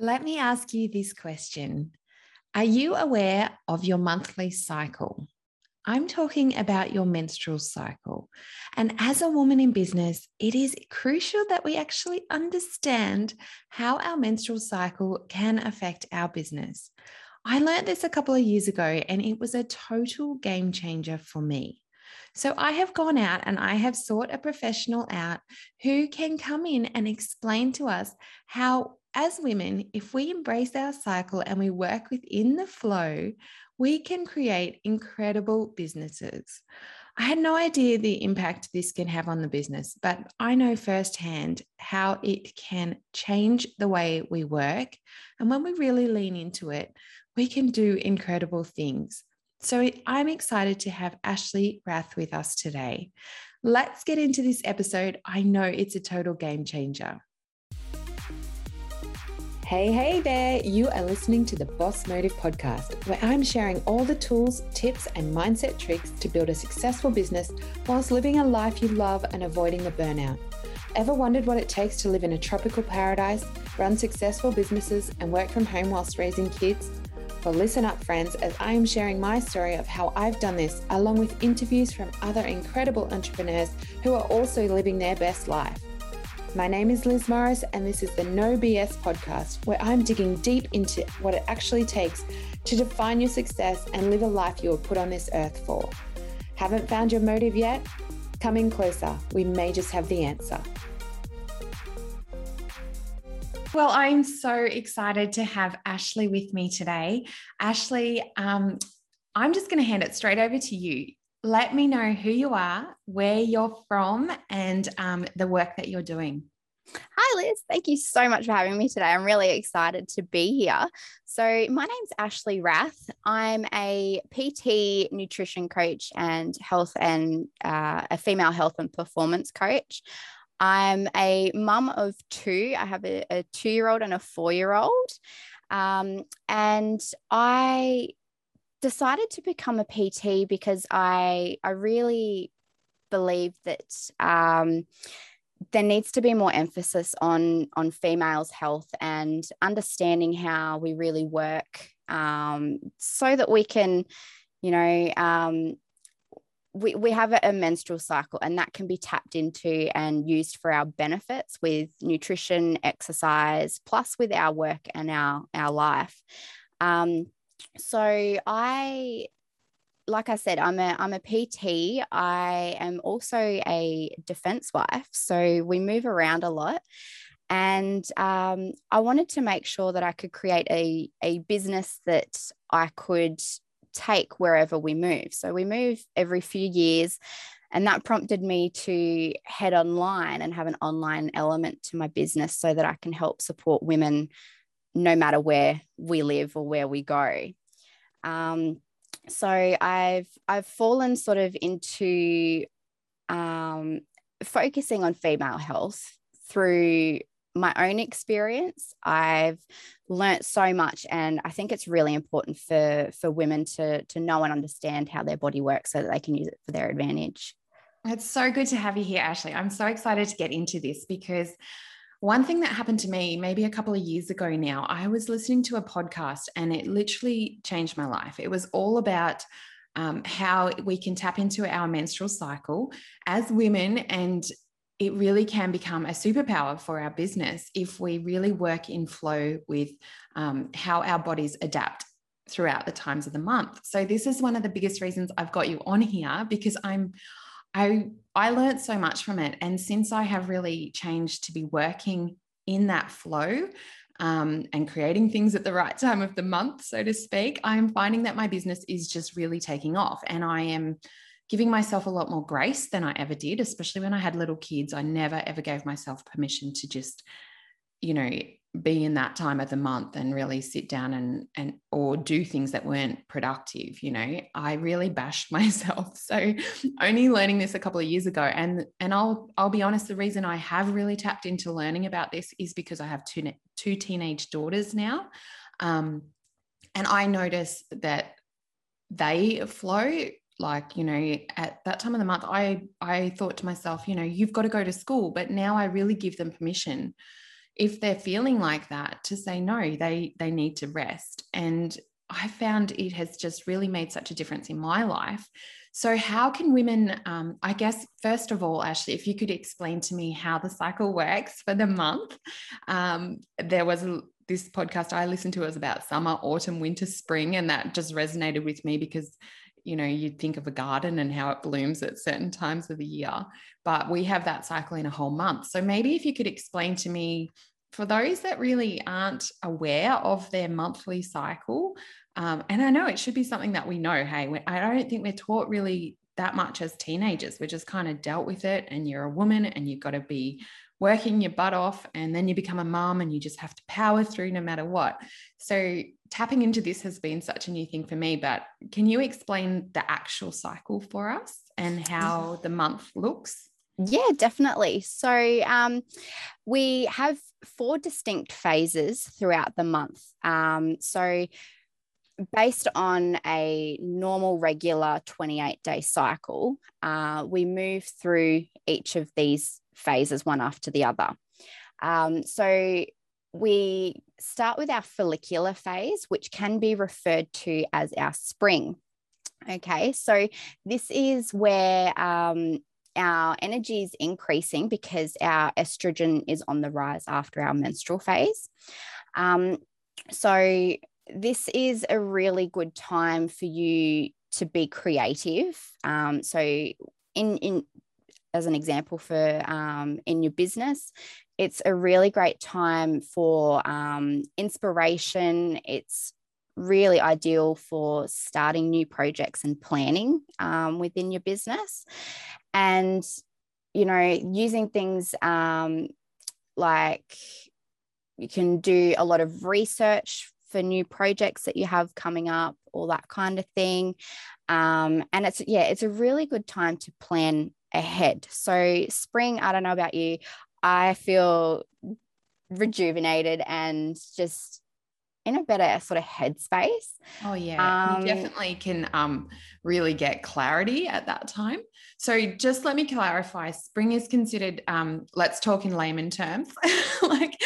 Let me ask you this question Are you aware of your monthly cycle? I'm talking about your menstrual cycle. And as a woman in business, it is crucial that we actually understand how our menstrual cycle can affect our business. I learned this a couple of years ago, and it was a total game changer for me. So I have gone out and I have sought a professional out who can come in and explain to us how, as women, if we embrace our cycle and we work within the flow, we can create incredible businesses. I had no idea the impact this can have on the business, but I know firsthand how it can change the way we work. And when we really lean into it, we can do incredible things. So I'm excited to have Ashley Rath with us today. Let's get into this episode. I know it's a total game changer. Hey, hey there. You are listening to the Boss Motive podcast, where I'm sharing all the tools, tips, and mindset tricks to build a successful business whilst living a life you love and avoiding the burnout. Ever wondered what it takes to live in a tropical paradise, run successful businesses, and work from home whilst raising kids? Well, listen up, friends, as I am sharing my story of how I've done this, along with interviews from other incredible entrepreneurs who are also living their best life. My name is Liz Morris, and this is the No BS podcast, where I'm digging deep into what it actually takes to define your success and live a life you were put on this earth for. Haven't found your motive yet? Come in closer. We may just have the answer. Well, I'm so excited to have Ashley with me today. Ashley, um, I'm just going to hand it straight over to you. Let me know who you are, where you're from, and um, the work that you're doing. Hi, Liz. Thank you so much for having me today. I'm really excited to be here. So, my name's Ashley Rath. I'm a PT nutrition coach and health and uh, a female health and performance coach. I'm a mum of two. I have a, a two year old and a four year old. Um, and I decided to become a PT because I, I really believe that um, there needs to be more emphasis on, on females' health and understanding how we really work um, so that we can, you know, um, we, we have a, menstrual cycle and that can be tapped into and used for our benefits with nutrition exercise plus with our work and our our life. Um, so i like i said i'm a i'm a pt i am also a defense wife so we move around a lot and um, i wanted to make sure that i could create a, a business that i could take wherever we move. So we move every few years. And that prompted me to head online and have an online element to my business so that I can help support women no matter where we live or where we go. Um, so I've I've fallen sort of into um, focusing on female health through my own experience. I've learnt so much and i think it's really important for for women to to know and understand how their body works so that they can use it for their advantage. It's so good to have you here ashley. I'm so excited to get into this because one thing that happened to me maybe a couple of years ago now i was listening to a podcast and it literally changed my life it was all about um, how we can tap into our menstrual cycle as women and it really can become a superpower for our business if we really work in flow with um, how our bodies adapt throughout the times of the month. So this is one of the biggest reasons I've got you on here because I'm I I learned so much from it and since I have really changed to be working in that flow um, and creating things at the right time of the month, so to speak, I'm finding that my business is just really taking off and I am giving myself a lot more grace than I ever did, especially when I had little kids. I never ever gave myself permission to just, you know, be in that time of the month and really sit down and and or do things that weren't productive you know? I really bashed myself. So only learning this a couple of years ago. And and i'll i'll be honest the reason i have really tapped into learning about this is because i have two two teenage daughters now. Um, and i notice that they flow like you know at that time of the month i i thought to myself you know you've got to go to school. But now i really give them permission if they're feeling like that to say no they they need to rest. And i found it has just really made such a difference in my life. So how can women um, i guess first of all ashley if you could explain to me how the cycle works for the month. Um, there was a, this podcast i listened to was about summer autumn winter spring and that just resonated with me because you know you'd think of a garden and how it blooms at certain times of the year but we have that cycle in a whole month so maybe if you could explain to me for those that really aren't aware of their monthly cycle um, and i know it should be something that we know hey i don't think we're taught really that much as teenagers we're just kind of dealt with it and you're a woman and you've got to be working your butt off and then you become a mom and you just have to power through no matter what. So tapping into this has been such a new thing for me, but can you explain the actual cycle for us and how the month looks? Yeah, definitely. So um, we have four distinct phases throughout the month. Um, so based on a normal, regular 28 day cycle, uh, we move through each of these phases one after the other. Um, so we start with our follicular phase, which can be referred to as our spring. Okay, so this is where um, our energy is increasing because our estrogen is on the rise after our menstrual phase. Um, so, this is a really good time for you to be creative. Um, so, in, in as an example for um, in your business it's a really great time for um, inspiration. It's really ideal for starting new projects and planning um, within your business. And you know using things um, like you can do a lot of research for new projects that you have coming up all that kind of thing. Um, and it's yeah it's a really good time to plan ahead. So, spring, I don't know about you, I feel rejuvenated and just in a better sort of headspace. Oh yeah, um, you definitely can um, really get clarity at that time. So just let me clarify: spring is considered. Um, let's talk in layman terms, like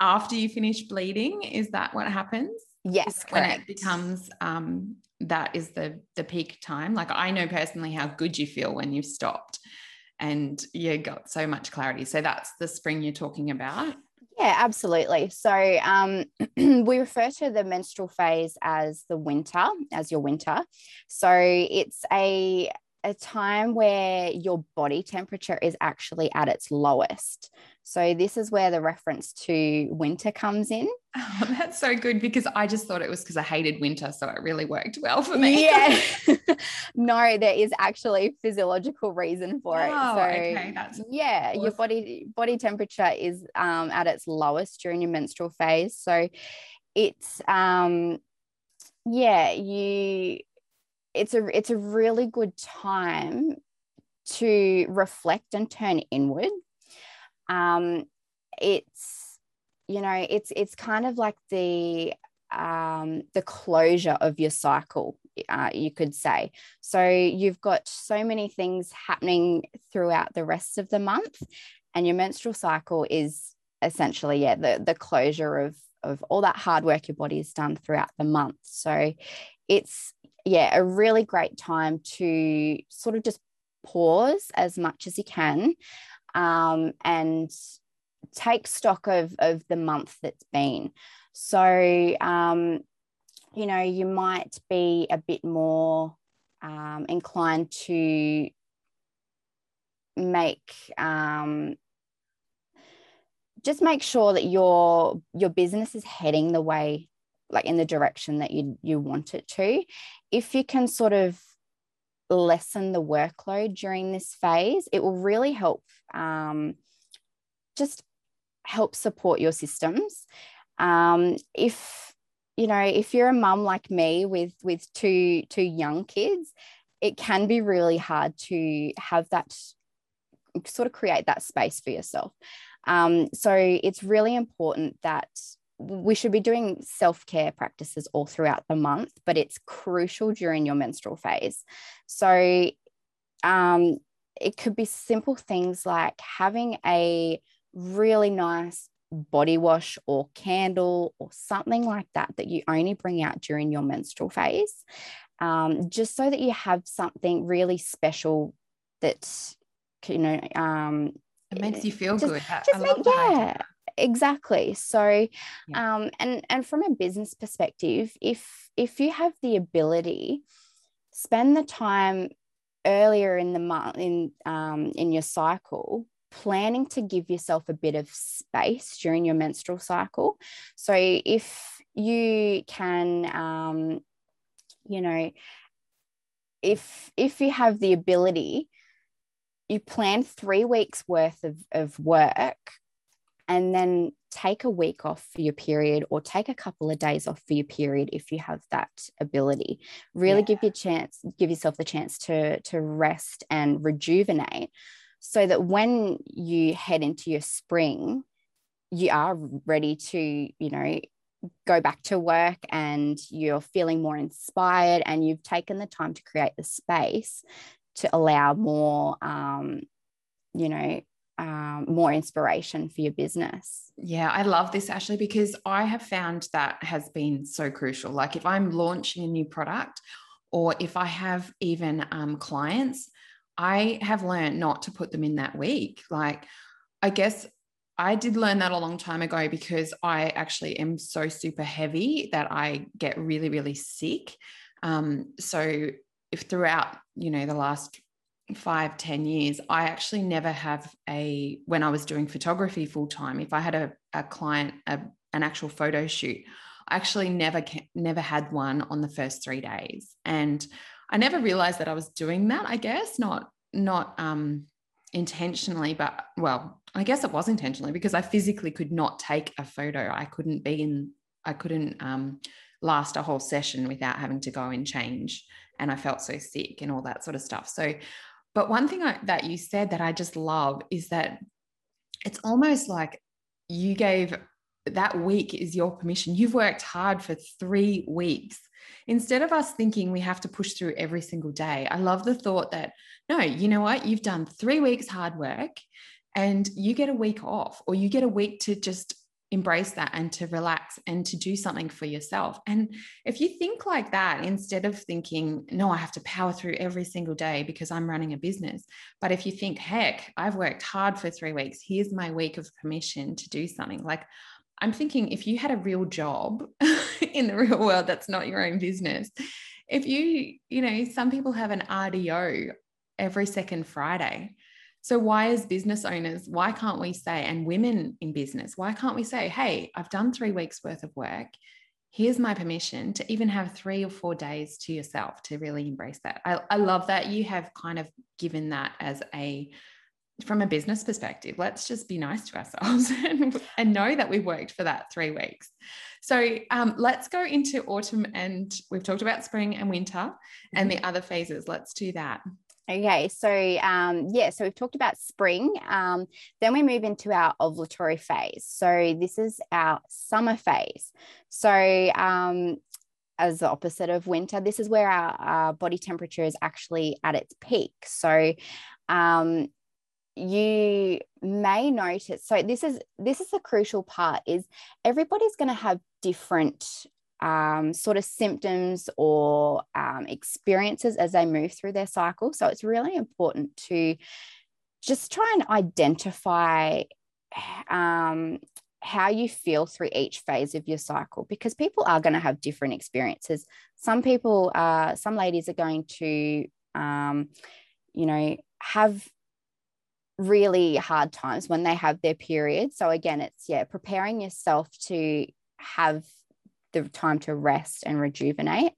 after you finish bleeding. Is that what happens? Yes, when it becomes um, that is the the peak time. Like I know personally how good you feel when you've stopped and you got so much clarity. So that's the spring you're talking about. Yeah, absolutely. So um, we refer to the menstrual phase as the winter, as your winter. So it's a a time where your body temperature is actually at its lowest. So this is where the reference to winter comes in. Oh, that's so good because I just thought it was because I hated winter, so it really worked well for me. Yeah. no, there is actually a physiological reason for oh, it. So okay. that's yeah, awesome. your body body temperature is um, at its lowest during your menstrual phase. So it's um yeah, you it's a it's a really good time to reflect and turn inward. Um, it's you know it's it's kind of like the um, the closure of your cycle, uh, you could say. So you've got so many things happening throughout the rest of the month, and your menstrual cycle is essentially yeah the the closure of of all that hard work your body has done throughout the month. So it's yeah, a really great time to sort of just pause as much as you can um, and take stock of, of the month that's been. So, um, you know, you might be a bit more um, inclined to make um, just make sure that your your business is heading the way like in the direction that you you want it to. If you can sort of lessen the workload during this phase it will really help um, just help support your systems. Um, if you know if you're a mum like me with with two two young kids it can be really hard to have that sort of create that space for yourself. Um, so it's really important that we should be doing self care practices all throughout the month, but it's crucial during your menstrual phase. So, um, it could be simple things like having a really nice body wash or candle or something like that that you only bring out during your menstrual phase, um, just so that you have something really special that you know um, it makes you feel just, good. Just make, yeah, exactly. So, yeah. um, and and from a business perspective, if if you have the ability, spend the time earlier in the month in um, in your cycle planning to give yourself a bit of space during your menstrual cycle so if you can um, you know if if you have the ability you plan three weeks worth of, of work and then take a week off for your period or take a couple of days off for your period if you have that ability really yeah. give your chance give yourself the chance to to rest and rejuvenate so that when you head into your spring you are ready to you know go back to work and you're feeling more inspired and you've taken the time to create the space to allow more um, you know um, more inspiration for your business. Yeah, I love this, Ashley, because I have found that has been so crucial. Like if I'm launching a new product or if I have even um, clients, I have learned not to put them in that week. Like, I guess I did learn that a long time ago because I actually am so super heavy that I get really, really sick. Um, so if throughout, you know, the last five ten years, I actually never have a, when I was doing photography full time, if I had a, a client, a, an actual photo shoot, I actually never, never had one on the first three days. And I never realized that I was doing that, I guess, not, not, um, intentionally, but well, I guess it was intentionally because I physically could not take a photo. I couldn't be in, I couldn't um, last a whole session without having to go and change. And I felt so sick and all that sort of stuff. So but one thing I, that you said that I just love is that it's almost like you gave that week is your permission. You've worked hard for three weeks. Instead of us thinking we have to push through every single day, I love the thought that, no, you know what? You've done three weeks hard work and you get a week off, or you get a week to just embrace that and to relax and to do something for yourself. And if you think like that, instead of thinking, no, I have to power through every single day because I'm running a business, but if you think, heck, I've worked hard for three weeks, here's my week of permission to do something. Like, I'm thinking if you had a real job in the real world that's not your own business, if you, you know, some people have an RDO every second Friday so, why, as business owners, why can't we say, and women in business, why can't we say, hey, I've done three weeks worth of work. Here's my permission to even have three or four days to yourself to really embrace that. I, I love that you have kind of given that as a, from a business perspective, let's just be nice to ourselves and, and know that we worked for that three weeks. So um, let's go into autumn and we've talked about spring and winter and the mm-hmm. other phases. Let's do that. Okay, so um, yeah, so we've talked about spring. Um, then we move into our ovulatory phase. So this is our summer phase. So um, as the opposite of winter, this is where our, our body temperature is actually at its peak. So um, you may notice. So this is this is the crucial part. Is everybody's going to have different um, sort of symptoms or um, experiences as they move through their cycle. So it's really important to just try and identify um, how you feel through each phase of your cycle because people are going to have different experiences. Some people, uh, some ladies are going to, um, you know, have really hard times when they have their period. So again, it's yeah, preparing yourself to have the time to rest and rejuvenate.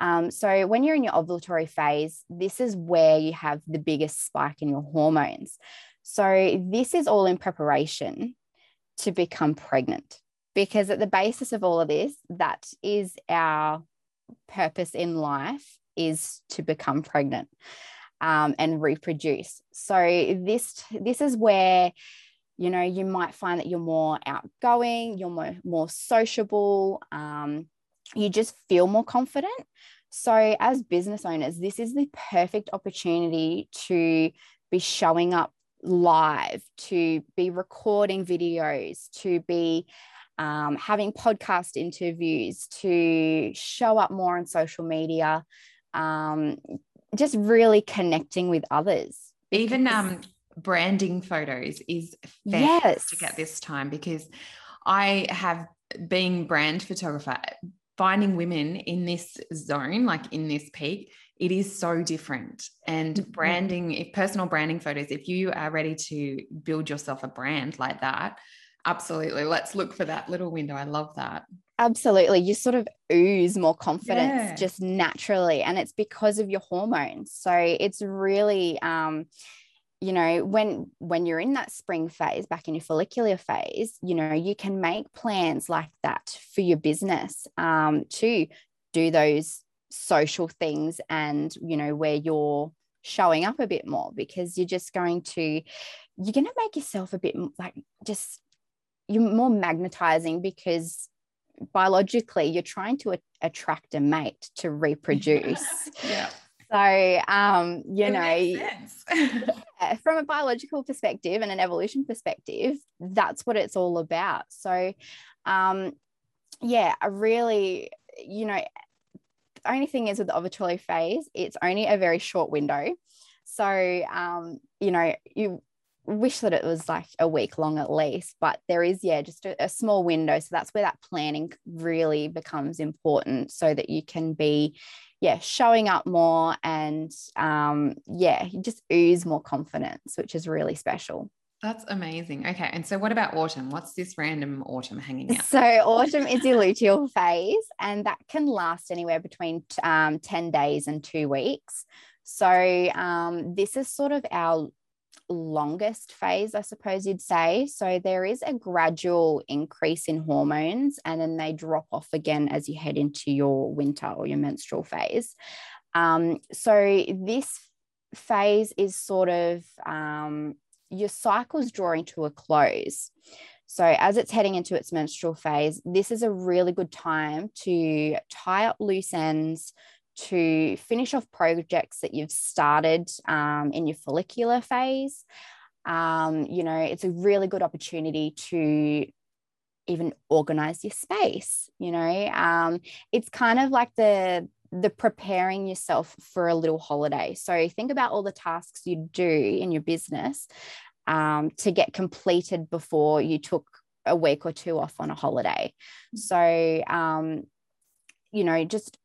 Um, so, when you're in your ovulatory phase, this is where you have the biggest spike in your hormones. So, this is all in preparation to become pregnant because at the basis of all of this, that is our purpose in life is to become pregnant um, and reproduce. So, this this is where you know you might find that you're more outgoing you're more, more sociable um, you just feel more confident so as business owners this is the perfect opportunity to be showing up live, to be recording videos, to be um, having podcast interviews, to show up more on social media, um, just really connecting with others. Even um, branding photos is yes. at this time because I have being brand photographer, finding women in this zone, like in this peak, it is so different. And mm-hmm. branding, if personal branding photos, if you are ready to build yourself a brand like that, absolutely. Let's look for that little window. I love that. Absolutely. You sort of ooze more confidence yeah. just naturally. And it's because of your hormones. So it's really, um, you know when when you're in that spring phase back in your follicular phase you know you can make plans like that for your business um, to do those social things and you know where you're showing up a bit more because you're just going to you're going to make yourself a bit like just you're more magnetizing because biologically you're trying to a- attract a mate to reproduce. Yeah so, um, you it know, from a biological perspective and an evolution perspective, that's what it's all about. So, um, yeah, I really, you know, the only thing is with the ovulatory phase, it's only a very short window. So, um, you know, you wish that it was like a week long at least, but there is, yeah, just a, a, small window. So that's where that planning really becomes important so that you can be yeah, showing up more and um, yeah, you just ooze more confidence, which is really special. That's amazing. Okay. And so what about autumn? What's this random autumn hanging out? So autumn is the luteal phase and that can last anywhere between um, 10 days and two weeks. So um, this is sort of our longest phase, I suppose you'd say. So there is a gradual increase in hormones and then they drop off again as you head into your winter or your menstrual phase. Um, so this phase is sort of um, your cycle's drawing to a close. So, as it's heading into its menstrual phase, this is a really good time to tie up loose ends, to finish off projects that you've started um, in your follicular phase. Um, you know, it's a really good opportunity to even organize your space. You know, um, it's kind of like the the preparing yourself for a little holiday. So think about all the tasks you do in your business um, to get completed before you took a week or two off on a holiday. So, um, you know, just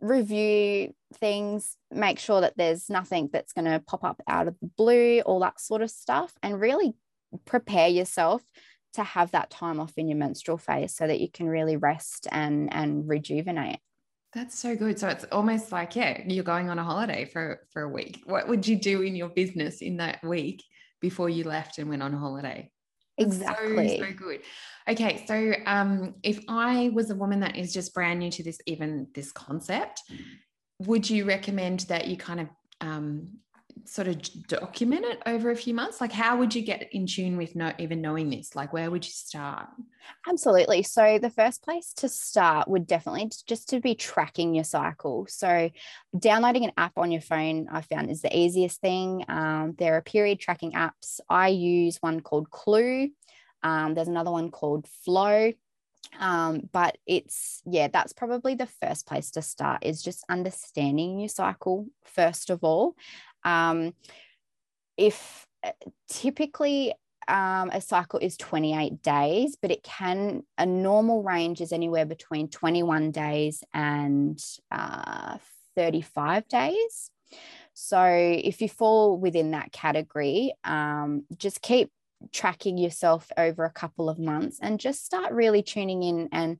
review things, make sure that there's nothing that's going to pop up out of the blue, all that sort of stuff, and really prepare yourself to have that time off in your menstrual phase so that you can really rest and and rejuvenate. That's so good. So it's almost like yeah, you're going on a holiday for for a week. What would you do in your business in that week before you left and went on a holiday? Exactly. So, so good. Okay. So um, if I was a woman that is just brand new to this, even this concept, would you recommend that you kind of um, sort of document it over a few months? Like, how would you get in tune with not even knowing this? Like, where would you start? Absolutely. So, the first place to start would definitely just to be tracking your cycle. So, downloading an app on your phone, I found is the easiest thing. Um, there are period tracking apps. I use one called Clue. Um, there's another one called Flow. Um, but it's yeah, that's probably the first place to start is just understanding your cycle first of all. Um, if uh, typically um, a cycle is 28 days, but it can, a normal range is anywhere between 21 days and uh, 35 days. So if you fall within that category, um, just keep tracking yourself over a couple of months and just start really tuning in and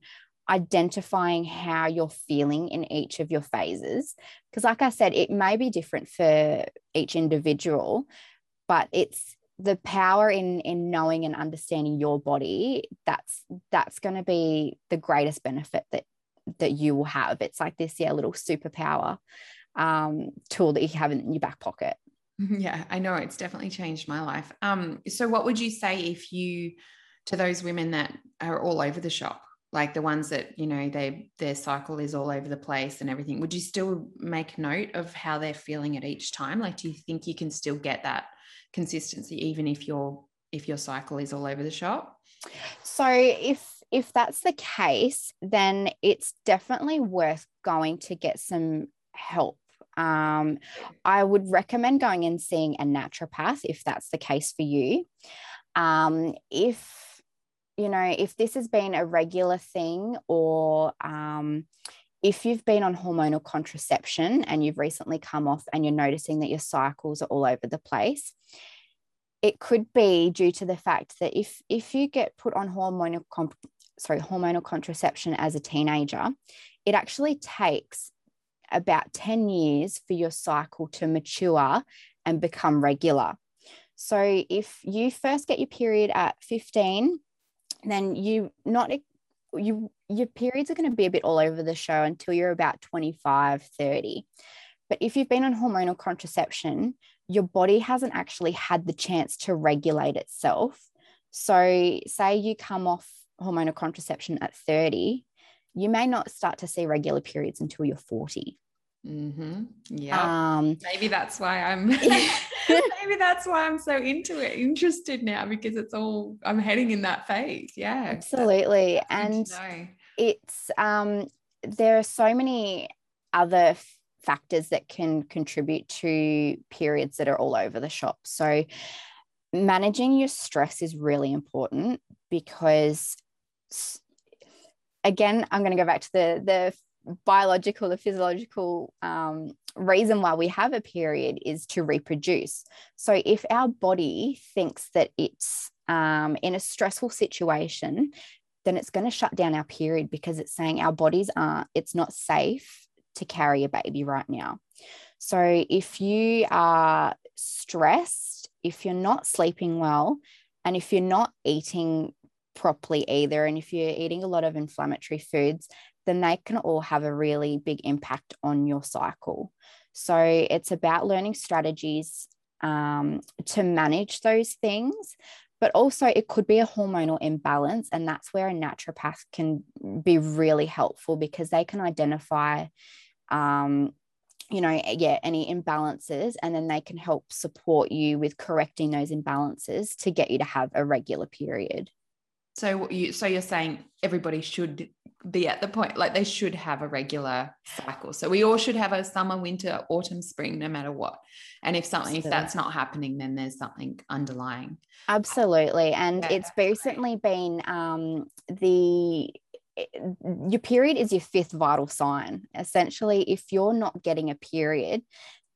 identifying how you're feeling in each of your phases. Because, like I said, it may be different for each individual, but it's the power in in knowing and understanding your body that's that's going to be the greatest benefit that that you will have. It's like this yeah little superpower um, tool that you have in your back pocket. Yeah i know it's definitely changed my life. Um so what would you say if you to those women that are all over the shop like the ones that you know they their cycle is all over the place and everything would you still make note of how they're feeling at each time like do you think you can still get that consistency, even if your if your cycle is all over the shop? So if if that's the case, then it's definitely worth going to get some help. Um, I would recommend going and seeing a naturopath if that's the case for you. Um, if you know, if this has been a regular thing or um, if you've been on hormonal contraception and you've recently come off and you're noticing that your cycles are all over the place, it could be due to the fact that if if you get put on hormonal comp- sorry hormonal contraception as a teenager, it actually takes about 10 years for your cycle to mature and become regular. So if you first get your period at 15 then you not you your periods are going to be a bit all over the show until you're about 25 30 but if you've been on hormonal contraception your body hasn't actually had the chance to regulate itself. So say you come off hormonal contraception at 30 you may not start to see regular periods until you're 40 Mm-hmm. Yeah. Um, maybe that's why I'm. maybe that's why I'm so into it, interested now because it's all I'm heading in that phase. Yeah. Absolutely, and it's um there are so many other factors that can contribute to periods that are all over the shop. So managing your stress is really important because again i'm going to go back to the the biological or physiological um, reason why we have a period is to reproduce. So if our body thinks that it's um, in a stressful situation, then it's going to shut down our period because it's saying our bodies aren't, it's not safe to carry a baby right now. So if you are stressed, if you're not sleeping well, and if you're not eating properly either, and if you're eating a lot of inflammatory foods, then they can all have a really big impact on your cycle. So it's about learning strategies um, to manage those things. But also, it could be a hormonal imbalance. And that's where a naturopath can be really helpful because they can identify, um, you know, yeah, any imbalances. And then they can help support you with correcting those imbalances to get you to have a regular period. So you so you're saying everybody should be at the point like they should have a regular cycle. So we all should have a summer, winter, autumn, spring, no matter what. And if something Absolutely. if that's not happening, then there's something underlying. Absolutely, and yeah, it's recently been um, the your period is your fifth vital sign. Essentially, if you're not getting a period,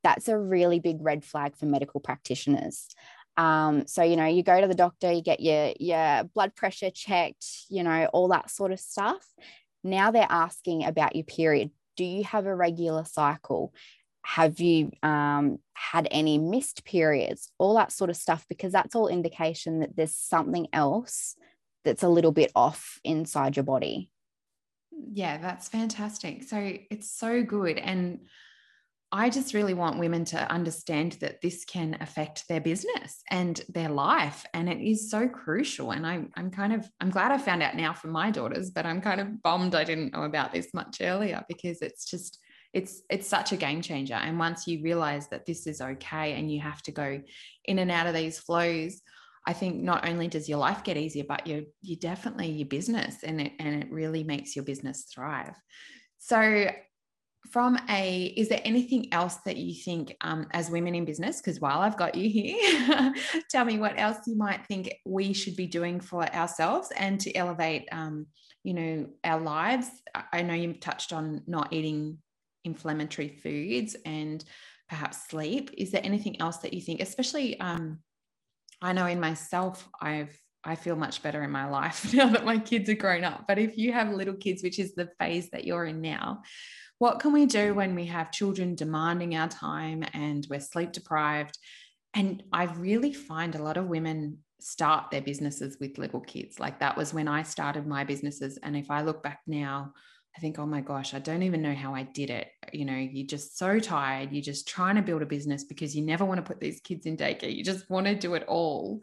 that's a really big red flag for medical practitioners. Um, so you know, you go to the doctor, you get your your blood pressure checked, you know, all that sort of stuff. Now they're asking about your period. Do you have a regular cycle? Have you um, had any missed periods? All that sort of stuff, because that's all indication that there's something else that's a little bit off inside your body. Yeah, that's fantastic. So it's so good. And I just really want women to understand that this can affect their business and their life. And it is so crucial. And I, I'm kind of, I'm glad I found out now from my daughters, but I'm kind of bummed I didn't know about this much earlier because it's just, it's, it's such a game changer. And once you realize that this is okay and you have to go in and out of these flows, I think not only does your life get easier, but you're, you definitely your business and it and it really makes your business thrive. So from a is there anything else that you think um, as women in business because while i've got you here tell me what else you might think we should be doing for ourselves and to elevate um, you know our lives i know you touched on not eating inflammatory foods and perhaps sleep is there anything else that you think especially um, i know in myself i've I feel much better in my life now that my kids are grown up. But if you have little kids, which is the phase that you're in now, what can we do when we have children demanding our time and we're sleep deprived? And I really find a lot of women start their businesses with little kids. Like that was when I started my businesses. And if I look back now, I think, oh my gosh, I don't even know how I did it. You know, you're just so tired. You're just trying to build a business because you never want to put these kids in daycare. You just want to do it all.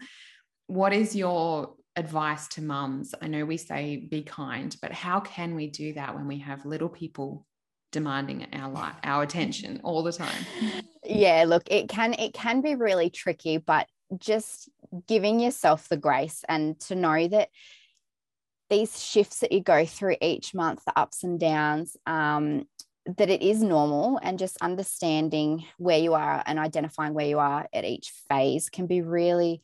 What is your advice to mums? I know we say be kind, but how can we do that when we have little people demanding our life, our attention all the time. Yeah, look, it can it can be really tricky, but just giving yourself the grace and to know that these shifts that you go through each month, the ups and downs, um, that it is normal and just understanding where you are and identifying where you are at each phase can be really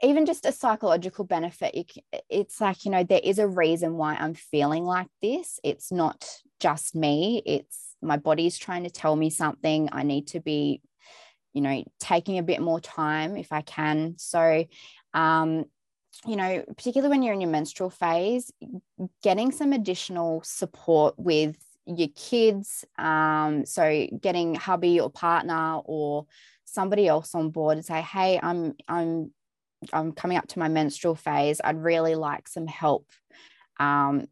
even just a psychological benefit it's like you know there is a reason why i'm feeling like this it's not just me. It's my body's trying to tell me something. I need to be you know taking a bit more time if i can. So um you know particularly when you're in your menstrual phase getting some additional support with your kids um so getting hubby or partner or somebody else on board and say hey i'm i'm i'm coming up to my menstrual phase. I'd really like some help um,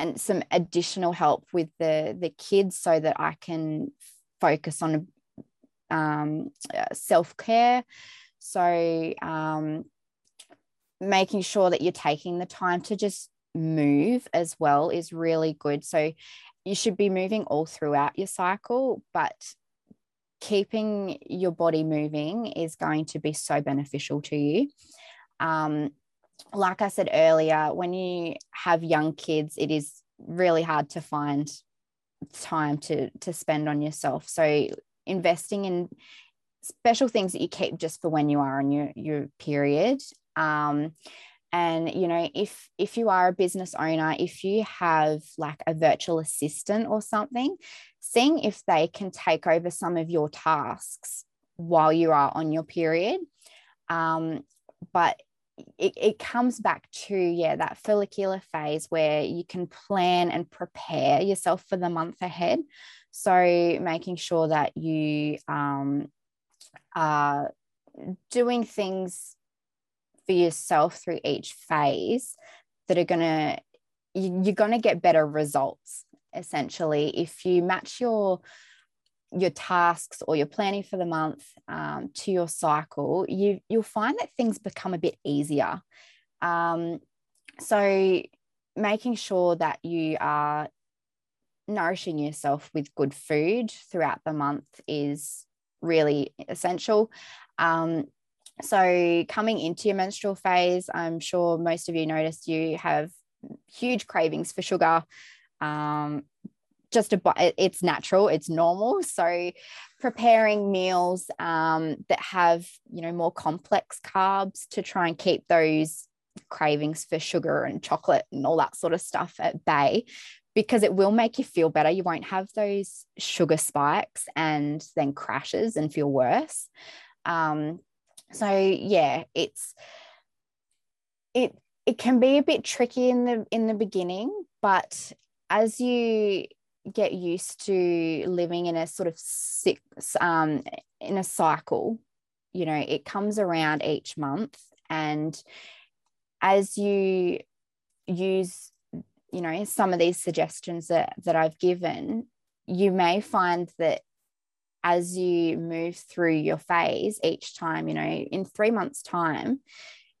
and some additional help with the the kids so that i can focus on um, uh, self-care. So um, making sure that you're taking the time to just move as well is really good. So you should be moving all throughout your cycle but keeping your body moving is going to be so beneficial to you. Um, like i said earlier when you have young kids it is really hard to find time to to spend on yourself. So investing in special things that you keep just for when you are on your your period. Um, and you know if if you are a business owner if you have like a virtual assistant or something seeing if they can take over some of your tasks while you are on your period. Um, but it, it comes back to yeah that follicular phase where you can plan and prepare yourself for the month ahead. So making sure that you um, are doing things for yourself through each phase that are going to you're going to get better results essentially if you match your your tasks or your planning for the month um, to your cycle you you'll find that things become a bit easier um, so making sure that you are nourishing yourself with good food throughout the month is really essential. Um, so, coming into your menstrual phase, I'm sure most of you noticed you have huge cravings for sugar. Um, just a it's natural it's normal so preparing meals um, that have you know more complex carbs to try and keep those cravings for sugar and chocolate and all that sort of stuff at bay because it will make you feel better. You won't have those sugar spikes and then crashes and feel worse. Um, so yeah, it's it it can be a bit tricky in the in the beginning, but as you get used to living in a sort of six um, in a cycle, you know, it comes around each month, and as you use you know some of these suggestions that that I've given you may find that as you move through your phase each time you know in 3 months time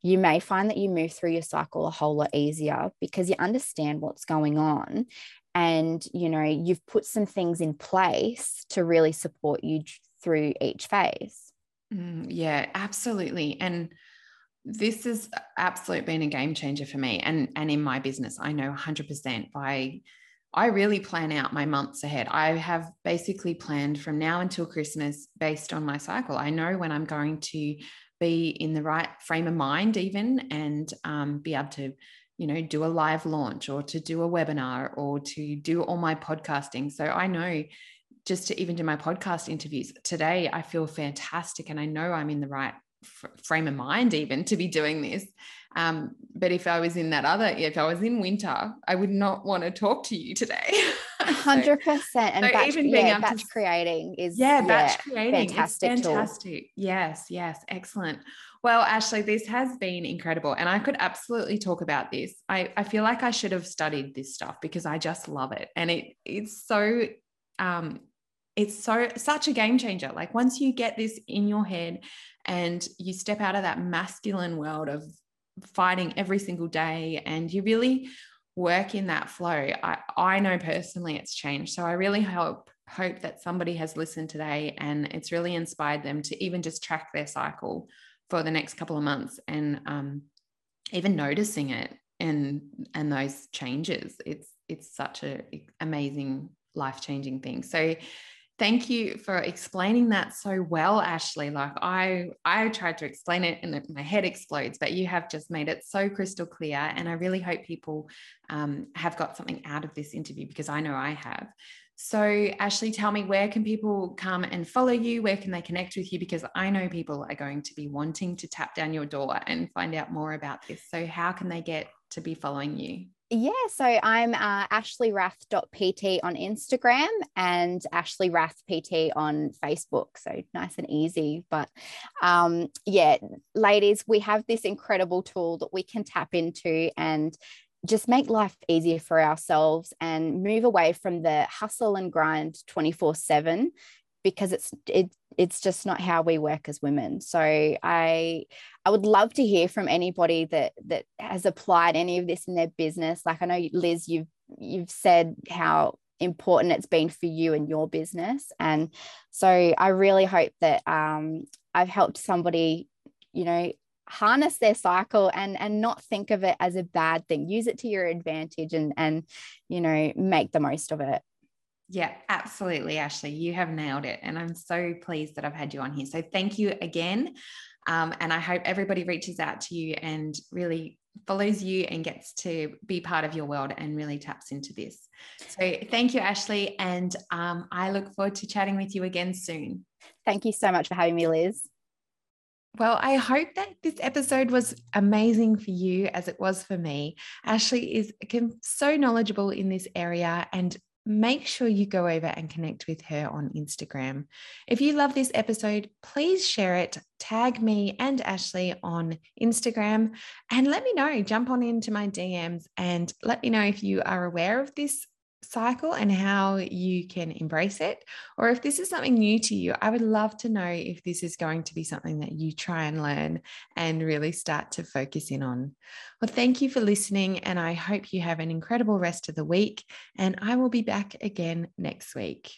you may find that you move through your cycle a whole lot easier because you understand what's going on and you know you've put some things in place to really support you through each phase. Mm, yeah absolutely and this has absolutely been a game changer for me and and in my business i know 100% by i really plan out my months ahead. I have basically planned from now until christmas based on my cycle. I know when i'm going to be in the right frame of mind even and um, be able to you know do a live launch or to do a webinar or to do all my podcasting. So i know just to even do my podcast interviews today i feel fantastic and i know i'm in the right frame of mind even to be doing this. Um, but if i was in that other if i was in winter i would not want to talk to you today 100% and so batch, even being yeah, batch to, creating is yeah batch yeah, creating fantastic fantastic tool. yes yes excellent. Well ashley this has been incredible and i could absolutely talk about this. I, I feel like i should have studied this stuff because i just love it and it it's so um, it's so such a game changer. Like once you get this in your head and you step out of that masculine world of fighting every single day and you really work in that flow, I, I know personally it's changed. So I really hope hope that somebody has listened today and it's really inspired them to even just track their cycle for the next couple of months and um, even noticing it and and those changes. It's it's such a amazing life changing thing. So thank you for explaining that so well ashley. Like i i tried to explain it and my head explodes but you have just made it so crystal clear. And i really hope people um, have got something out of this interview because i know i have. So ashley tell me where can people come and follow you? Where can they connect with you? Because i know people are going to be wanting to tap down your door and find out more about this. So how can they get to be following you yeah, so I'm uh, ashleywrath.pt on Instagram and Ashley Rath PT on Facebook. So nice and easy. But um, yeah, ladies, we have this incredible tool that we can tap into and just make life easier for ourselves and move away from the hustle and grind 24 7 because it's it, it's just not how we work as women. So i i would love to hear from anybody that that has applied any of this in their business. Like i know liz you've you've said how important it's been for you and your business. And so i really hope that um, i've helped somebody you know harness their cycle and and not think of it as a bad thing. Use it to your advantage and and you know make the most of it yeah, absolutely, Ashley. You have nailed it. And I'm so pleased that I've had you on here. So thank you again. Um, and I hope everybody reaches out to you and really follows you and gets to be part of your world and really taps into this. So thank you, Ashley. And um, I look forward to chatting with you again soon. Thank you so much for having me, Liz. Well, I hope that this episode was amazing for you as it was for me. Ashley is so knowledgeable in this area and make sure you go over and connect with her on Instagram. If you love this episode, please share it, tag me and Ashley on Instagram, and let me know. Jump on into my DMs and let me know if you are aware of this cycle and how you can embrace it. Or if this is something new to you, I would love to know if this is going to be something that you try and learn and really start to focus in on. Well, thank you for listening, and I hope you have an incredible rest of the week. And I will be back again next week.